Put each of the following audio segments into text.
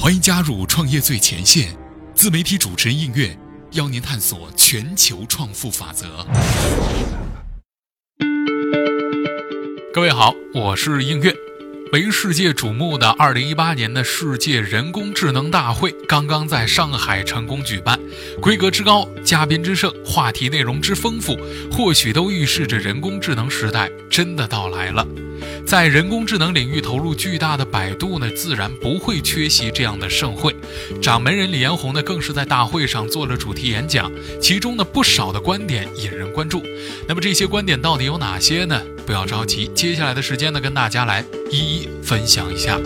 欢迎加入创业最前线，自媒体主持人应月邀您探索全球创富法则。各位好，我是应月。为世界瞩目的2018年的世界人工智能大会刚刚在上海成功举办，规格之高，嘉宾之盛，话题内容之丰富，或许都预示着人工智能时代真的到来了。在人工智能领域投入巨大的百度呢，自然不会缺席这样的盛会。掌门人李彦宏呢，更是在大会上做了主题演讲，其中呢不少的观点引人关注。那么这些观点到底有哪些呢？不要着急，接下来的时间呢，跟大家来一一分享一下。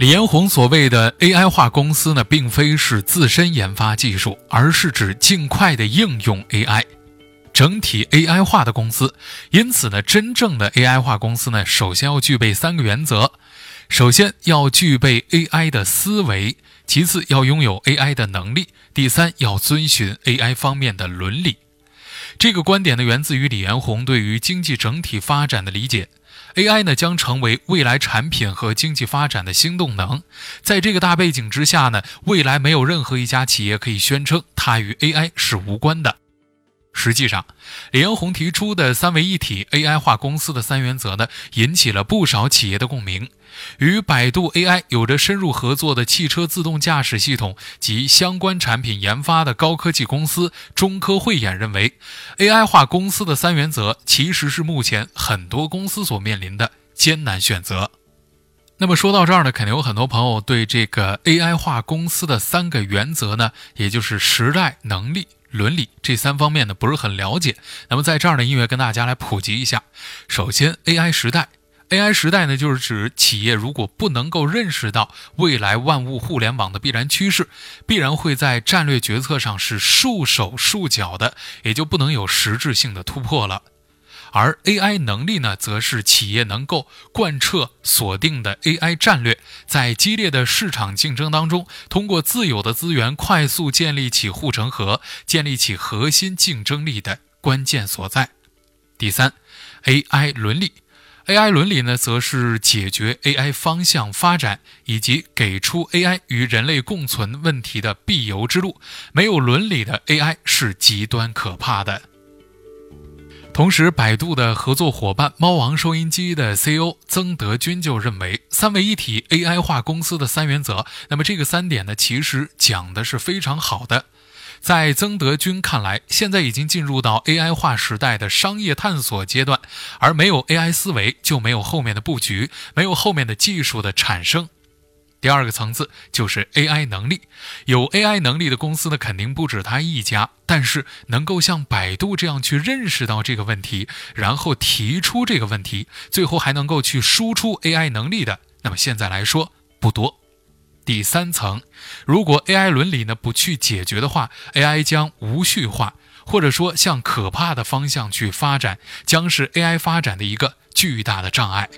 李彦宏所谓的 AI 化公司呢，并非是自身研发技术，而是指尽快的应用 AI，整体 AI 化的公司。因此呢，真正的 AI 化公司呢，首先要具备三个原则：首先要具备 AI 的思维，其次要拥有 AI 的能力，第三要遵循 AI 方面的伦理。这个观点呢，源自于李彦宏对于经济整体发展的理解。AI 呢，将成为未来产品和经济发展的新动能。在这个大背景之下呢，未来没有任何一家企业可以宣称它与 AI 是无关的。实际上，李彦宏提出的三位一体 AI 化公司的三原则呢，引起了不少企业的共鸣。与百度 AI 有着深入合作的汽车自动驾驶系统及相关产品研发的高科技公司中科慧眼认为，AI 化公司的三原则其实是目前很多公司所面临的艰难选择。那么说到这儿呢，肯定有很多朋友对这个 AI 化公司的三个原则呢，也就是时代、能力、伦理这三方面呢，不是很了解。那么在这儿呢，音乐跟大家来普及一下。首先，AI 时代。AI 时代呢，就是指企业如果不能够认识到未来万物互联网的必然趋势，必然会在战略决策上是束手束脚的，也就不能有实质性的突破了。而 AI 能力呢，则是企业能够贯彻锁定的 AI 战略，在激烈的市场竞争当中，通过自有的资源快速建立起护城河，建立起核心竞争力的关键所在。第三，AI 伦理。AI 伦理呢，则是解决 AI 方向发展以及给出 AI 与人类共存问题的必由之路。没有伦理的 AI 是极端可怕的。同时，百度的合作伙伴猫王收音机的 CEO 曾德军就认为，三位一体 AI 化公司的三原则，那么这个三点呢，其实讲的是非常好的。在曾德军看来，现在已经进入到 AI 化时代的商业探索阶段，而没有 AI 思维，就没有后面的布局，没有后面的技术的产生。第二个层次就是 AI 能力，有 AI 能力的公司呢，肯定不止他一家，但是能够像百度这样去认识到这个问题，然后提出这个问题，最后还能够去输出 AI 能力的，那么现在来说不多。第三层，如果 AI 伦理呢不去解决的话，AI 将无序化，或者说向可怕的方向去发展，将是 AI 发展的一个巨大的障碍。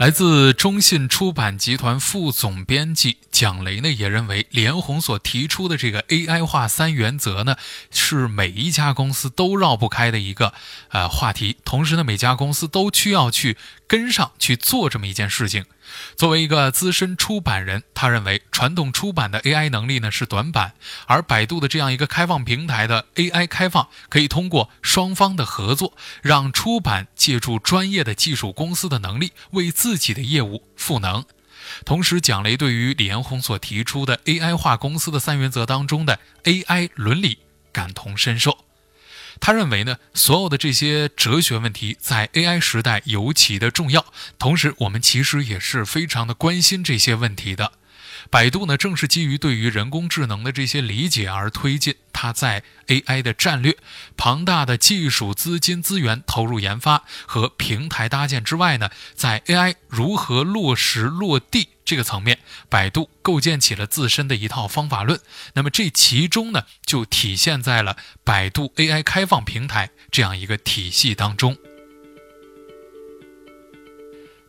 来自中信出版集团副总编辑蒋雷呢，也认为李彦宏所提出的这个 AI 化三原则呢，是每一家公司都绕不开的一个呃话题。同时呢，每家公司都需要去跟上去做这么一件事情。作为一个资深出版人，他认为传统出版的 AI 能力呢是短板，而百度的这样一个开放平台的 AI 开放，可以通过双方的合作，让出版借助专业的技术公司的能力，为自己的业务赋能。同时，蒋雷对于李彦宏所提出的 AI 化公司的三原则当中的 AI 伦理感同身受。他认为呢，所有的这些哲学问题在 AI 时代尤其的重要。同时，我们其实也是非常的关心这些问题的。百度呢，正是基于对于人工智能的这些理解而推进它在 AI 的战略，庞大的技术资金资源投入研发和平台搭建之外呢，在 AI 如何落实落地这个层面，百度构建起了自身的一套方法论。那么这其中呢，就体现在了百度 AI 开放平台这样一个体系当中。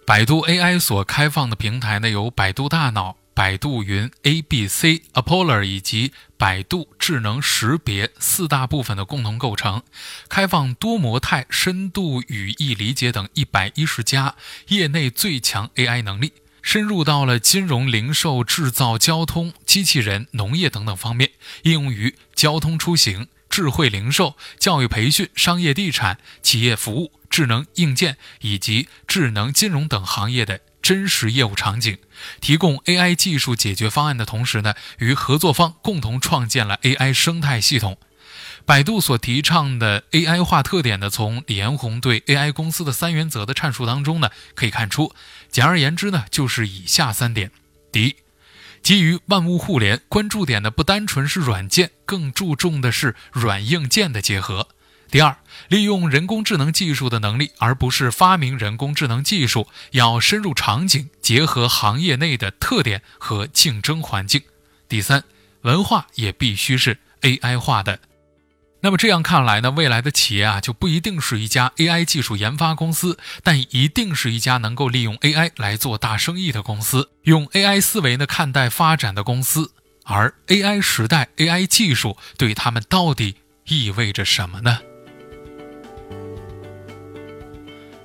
百度 AI 所开放的平台呢，有百度大脑。百度云 A、B、C、Apollo 以及百度智能识别四大部分的共同构成，开放多模态、深度语义理解等一百一十家业内最强 AI 能力，深入到了金融、零售、制造、交通、机器人、农业等等方面，应用于交通出行。智慧零售、教育培训、商业地产、企业服务、智能硬件以及智能金融等行业的真实业务场景，提供 AI 技术解决方案的同时呢，与合作方共同创建了 AI 生态系统。百度所提倡的 AI 化特点呢，从李彦宏对 AI 公司的三原则的阐述当中呢，可以看出，简而言之呢，就是以下三点：第一。基于万物互联，关注点呢不单纯是软件，更注重的是软硬件的结合。第二，利用人工智能技术的能力，而不是发明人工智能技术，要深入场景，结合行业内的特点和竞争环境。第三，文化也必须是 AI 化的。那么这样看来呢，未来的企业啊，就不一定是一家 AI 技术研发公司，但一定是一家能够利用 AI 来做大生意的公司，用 AI 思维呢看待发展的公司。而 AI 时代，AI 技术对他们到底意味着什么呢？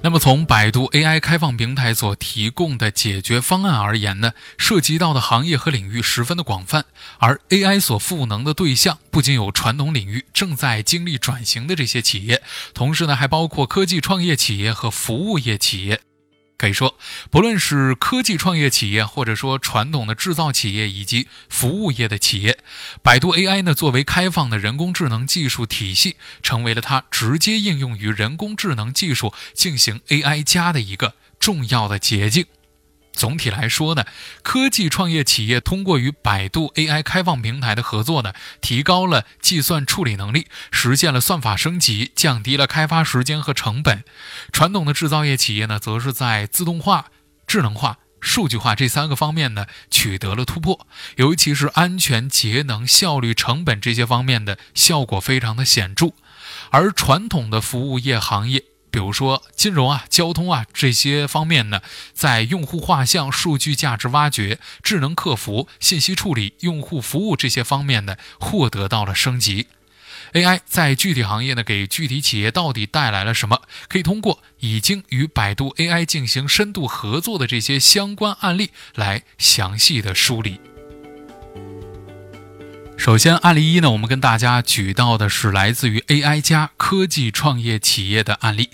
那么，从百度 AI 开放平台所提供的解决方案而言呢，涉及到的行业和领域十分的广泛，而 AI 所赋能的对象不仅有传统领域正在经历转型的这些企业，同时呢，还包括科技创业企业和服务业企业。可以说，不论是科技创业企业，或者说传统的制造企业以及服务业的企业，百度 AI 呢，作为开放的人工智能技术体系，成为了它直接应用于人工智能技术进行 AI 加的一个重要的捷径。总体来说呢，科技创业企业通过与百度 AI 开放平台的合作呢，提高了计算处理能力，实现了算法升级，降低了开发时间和成本。传统的制造业企业呢，则是在自动化、智能化、数据化这三个方面呢，取得了突破，尤其是安全、节能、效率、成本这些方面的效果非常的显著。而传统的服务业行业，比如说金融啊、交通啊这些方面呢，在用户画像、数据价值挖掘、智能客服、信息处理、用户服务这些方面呢，获得到了升级。AI 在具体行业呢，给具体企业到底带来了什么？可以通过已经与百度 AI 进行深度合作的这些相关案例来详细的梳理。首先，案例一呢，我们跟大家举到的是来自于 AI 加科技创业企业的案例。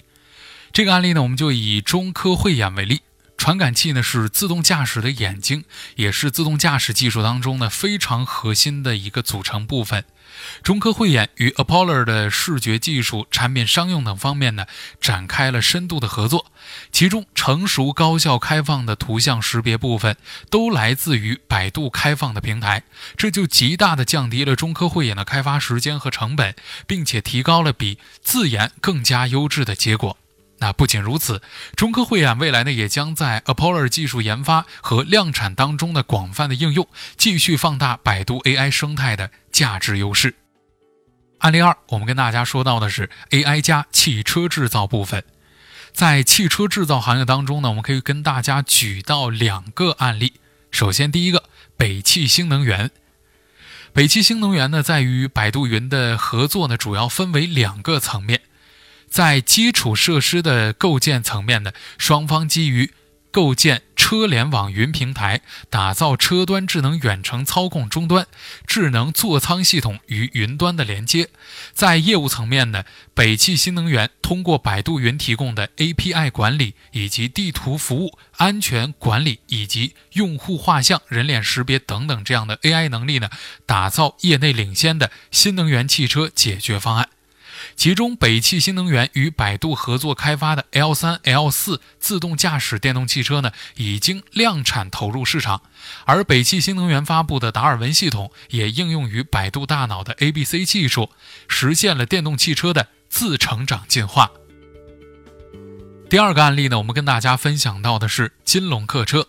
这个案例呢，我们就以中科慧眼为例。传感器呢是自动驾驶的眼睛，也是自动驾驶技术当中呢非常核心的一个组成部分。中科慧眼与 Apollo 的视觉技术、产品商用等方面呢展开了深度的合作。其中成熟、高效、开放的图像识别部分都来自于百度开放的平台，这就极大的降低了中科慧眼的开发时间和成本，并且提高了比自研更加优质的结果。那不仅如此，中科慧眼未来呢，也将在 Apollo 技术研发和量产当中的广泛的应用，继续放大百度 AI 生态的价值优势。案例二，我们跟大家说到的是 AI 加汽车制造部分，在汽车制造行业当中呢，我们可以跟大家举到两个案例。首先，第一个，北汽新能源。北汽新能源呢，在与百度云的合作呢，主要分为两个层面。在基础设施的构建层面呢，双方基于构建车联网云平台，打造车端智能远程操控终端、智能座舱系统与云端的连接。在业务层面呢，北汽新能源通过百度云提供的 API 管理以及地图服务、安全管理以及用户画像、人脸识别等等这样的 AI 能力呢，打造业内领先的新能源汽车解决方案。其中，北汽新能源与百度合作开发的 L 三、L 四自动驾驶电动汽车呢，已经量产投入市场。而北汽新能源发布的达尔文系统也应用于百度大脑的 A、B、C 技术，实现了电动汽车的自成长进化。第二个案例呢，我们跟大家分享到的是金龙客车。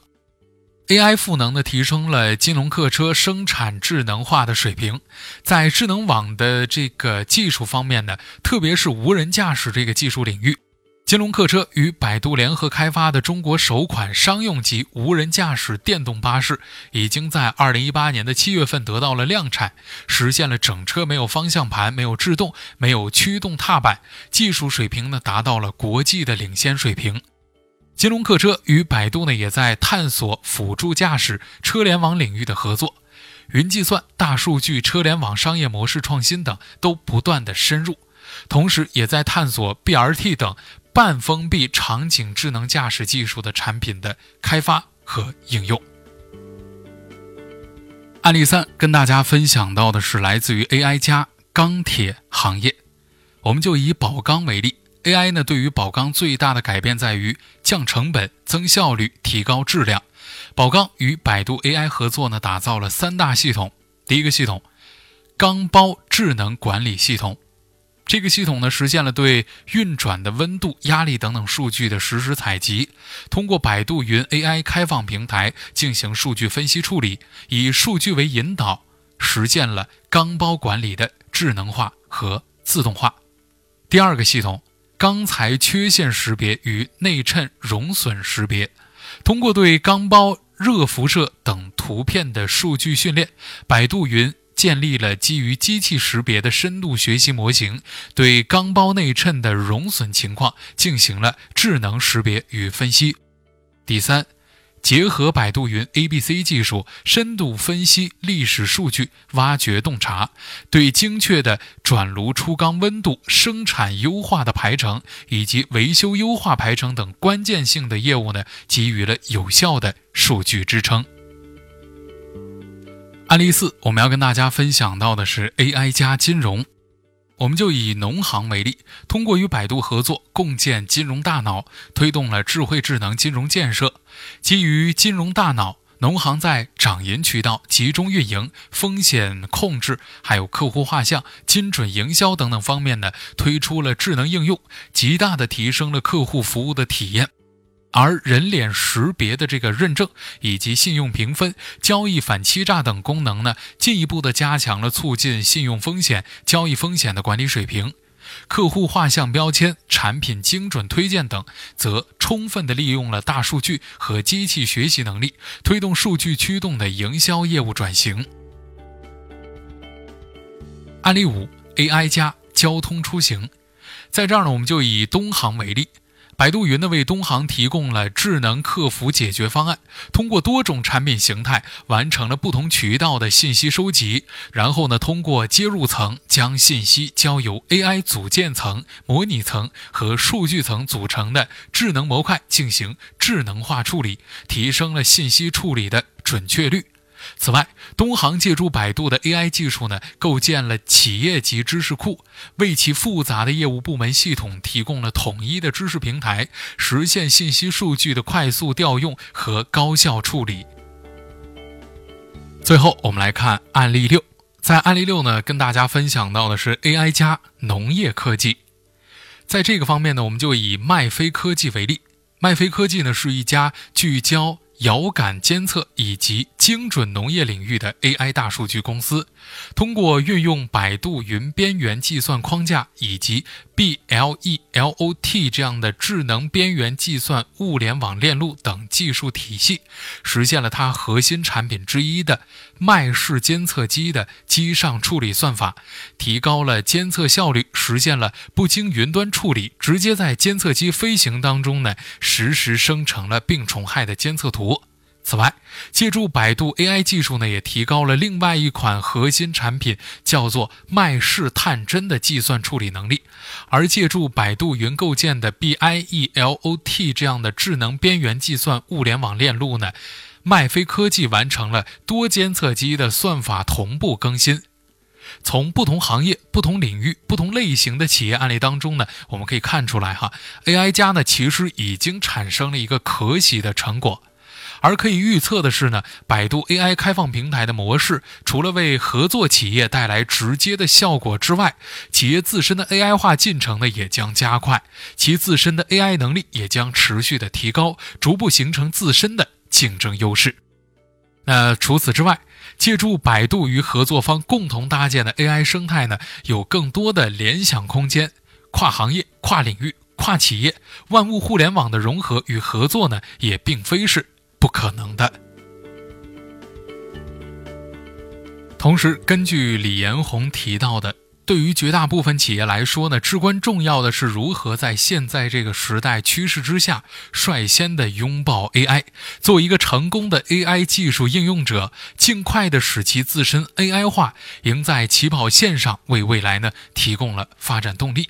AI 赋能呢，提升了金龙客车生产智能化的水平。在智能网的这个技术方面呢，特别是无人驾驶这个技术领域，金龙客车与百度联合开发的中国首款商用级无人驾驶电动巴士，已经在二零一八年的七月份得到了量产，实现了整车没有方向盘、没有制动、没有驱动踏板，技术水平呢达到了国际的领先水平。金龙客车与百度呢也在探索辅助驾驶、车联网领域的合作，云计算、大数据、车联网商业模式创新等都不断的深入，同时也在探索 BRT 等。半封闭场景智能驾驶技术的产品的开发和应用。案例三，跟大家分享到的是来自于 AI 加钢铁行业。我们就以宝钢为例，AI 呢对于宝钢最大的改变在于降成本、增效率、提高质量。宝钢与百度 AI 合作呢，打造了三大系统。第一个系统，钢包智能管理系统。这个系统呢，实现了对运转的温度、压力等等数据的实时采集，通过百度云 AI 开放平台进行数据分析处理，以数据为引导，实现了钢包管理的智能化和自动化。第二个系统，钢材缺陷识别与内衬熔损识别，通过对钢包热辐射等图片的数据训练，百度云。建立了基于机器识别的深度学习模型，对钢包内衬的熔损情况进行了智能识别与分析。第三，结合百度云 A B C 技术，深度分析历史数据，挖掘洞察，对精确的转炉出钢温度、生产优化的排程以及维修优化排程等关键性的业务呢，给予了有效的数据支撑。案例四，我们要跟大家分享到的是 AI 加金融。我们就以农行为例，通过与百度合作，共建金融大脑，推动了智慧智能金融建设。基于金融大脑，农行在掌银渠道、集中运营、风险控制，还有客户画像、精准营销等等方面呢，推出了智能应用，极大的提升了客户服务的体验。而人脸识别的这个认证以及信用评分、交易反欺诈等功能呢，进一步的加强了促进信用风险、交易风险的管理水平。客户画像标签、产品精准推荐等，则充分的利用了大数据和机器学习能力，推动数据驱动的营销业务转型。案例五：AI 加交通出行，在这儿呢，我们就以东航为例。百度云呢为东航提供了智能客服解决方案，通过多种产品形态完成了不同渠道的信息收集，然后呢通过接入层将信息交由 AI 组件层、模拟层和数据层组成的智能模块进行智能化处理，提升了信息处理的准确率。此外，东航借助百度的 AI 技术呢，构建了企业级知识库，为其复杂的业务部门系统提供了统一的知识平台，实现信息数据的快速调用和高效处理。最后，我们来看案例六，在案例六呢，跟大家分享到的是 AI 加农业科技。在这个方面呢，我们就以麦飞科技为例，麦飞科技呢是一家聚焦。遥感监测以及精准农业领域的 AI 大数据公司，通过运用百度云边缘计算框架以及 BLELOT 这样的智能边缘计算物联网链路等技术体系，实现了它核心产品之一的麦式监测机的机上处理算法，提高了监测效率，实现了不经云端处理，直接在监测机飞行当中呢实时生成了病虫害的监测图。此外，借助百度 AI 技术呢，也提高了另外一款核心产品，叫做麦氏探针的计算处理能力。而借助百度云构建的 BIELOT 这样的智能边缘计算物联网链路呢，麦飞科技完成了多监测机的算法同步更新。从不同行业、不同领域、不同类型的企业案例当中呢，我们可以看出来哈，AI 加呢其实已经产生了一个可喜的成果。而可以预测的是呢，百度 AI 开放平台的模式，除了为合作企业带来直接的效果之外，企业自身的 AI 化进程呢也将加快，其自身的 AI 能力也将持续的提高，逐步形成自身的竞争优势。那除此之外，借助百度与合作方共同搭建的 AI 生态呢，有更多的联想空间，跨行业、跨领域。跨企业、万物互联网的融合与合作呢，也并非是不可能的。同时，根据李彦宏提到的。对于绝大部分企业来说呢，至关重要的是如何在现在这个时代趋势之下，率先的拥抱 AI，做一个成功的 AI 技术应用者，尽快的使其自身 AI 化，赢在起跑线上，为未来呢提供了发展动力。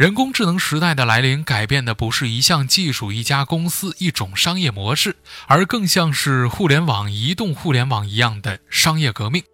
人工智能时代的来临，改变的不是一项技术、一家公司、一种商业模式，而更像是互联网、移动互联网一样的商业革命。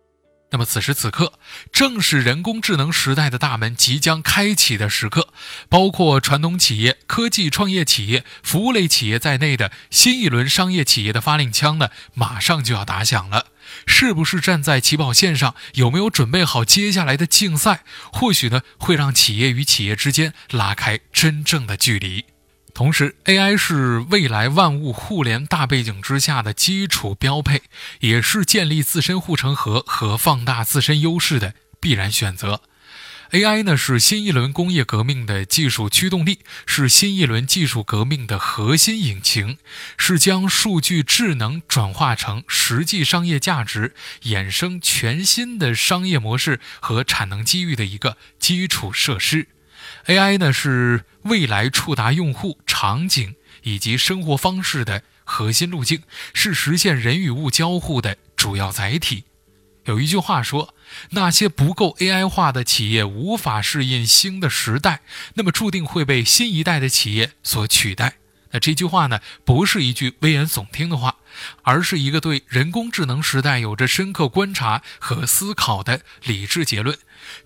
那么此时此刻，正是人工智能时代的大门即将开启的时刻，包括传统企业、科技创业企业、服务类企业在内的新一轮商业企业的发令枪呢，马上就要打响了。是不是站在起跑线上？有没有准备好接下来的竞赛？或许呢，会让企业与企业之间拉开真正的距离。同时，AI 是未来万物互联大背景之下的基础标配，也是建立自身护城河和放大自身优势的必然选择。AI 呢，是新一轮工业革命的技术驱动力，是新一轮技术革命的核心引擎，是将数据智能转化成实际商业价值、衍生全新的商业模式和产能机遇的一个基础设施。AI 呢是未来触达用户场景以及生活方式的核心路径，是实现人与物交互的主要载体。有一句话说，那些不够 AI 化的企业无法适应新的时代，那么注定会被新一代的企业所取代。那这句话呢，不是一句危言耸听的话，而是一个对人工智能时代有着深刻观察和思考的理智结论。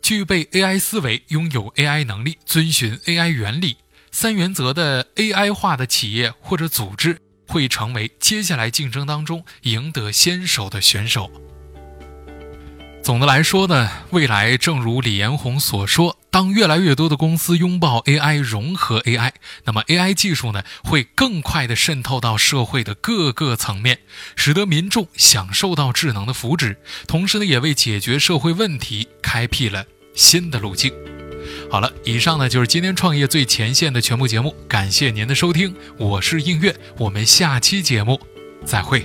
具备 AI 思维、拥有 AI 能力、遵循 AI 原理三原则的 AI 化的企业或者组织，会成为接下来竞争当中赢得先手的选手。总的来说呢，未来正如李彦宏所说，当越来越多的公司拥抱 AI、融合 AI，那么 AI 技术呢会更快地渗透到社会的各个层面，使得民众享受到智能的福祉，同时呢也为解决社会问题开辟了新的路径。好了，以上呢就是今天创业最前线的全部节目，感谢您的收听，我是映月，我们下期节目再会。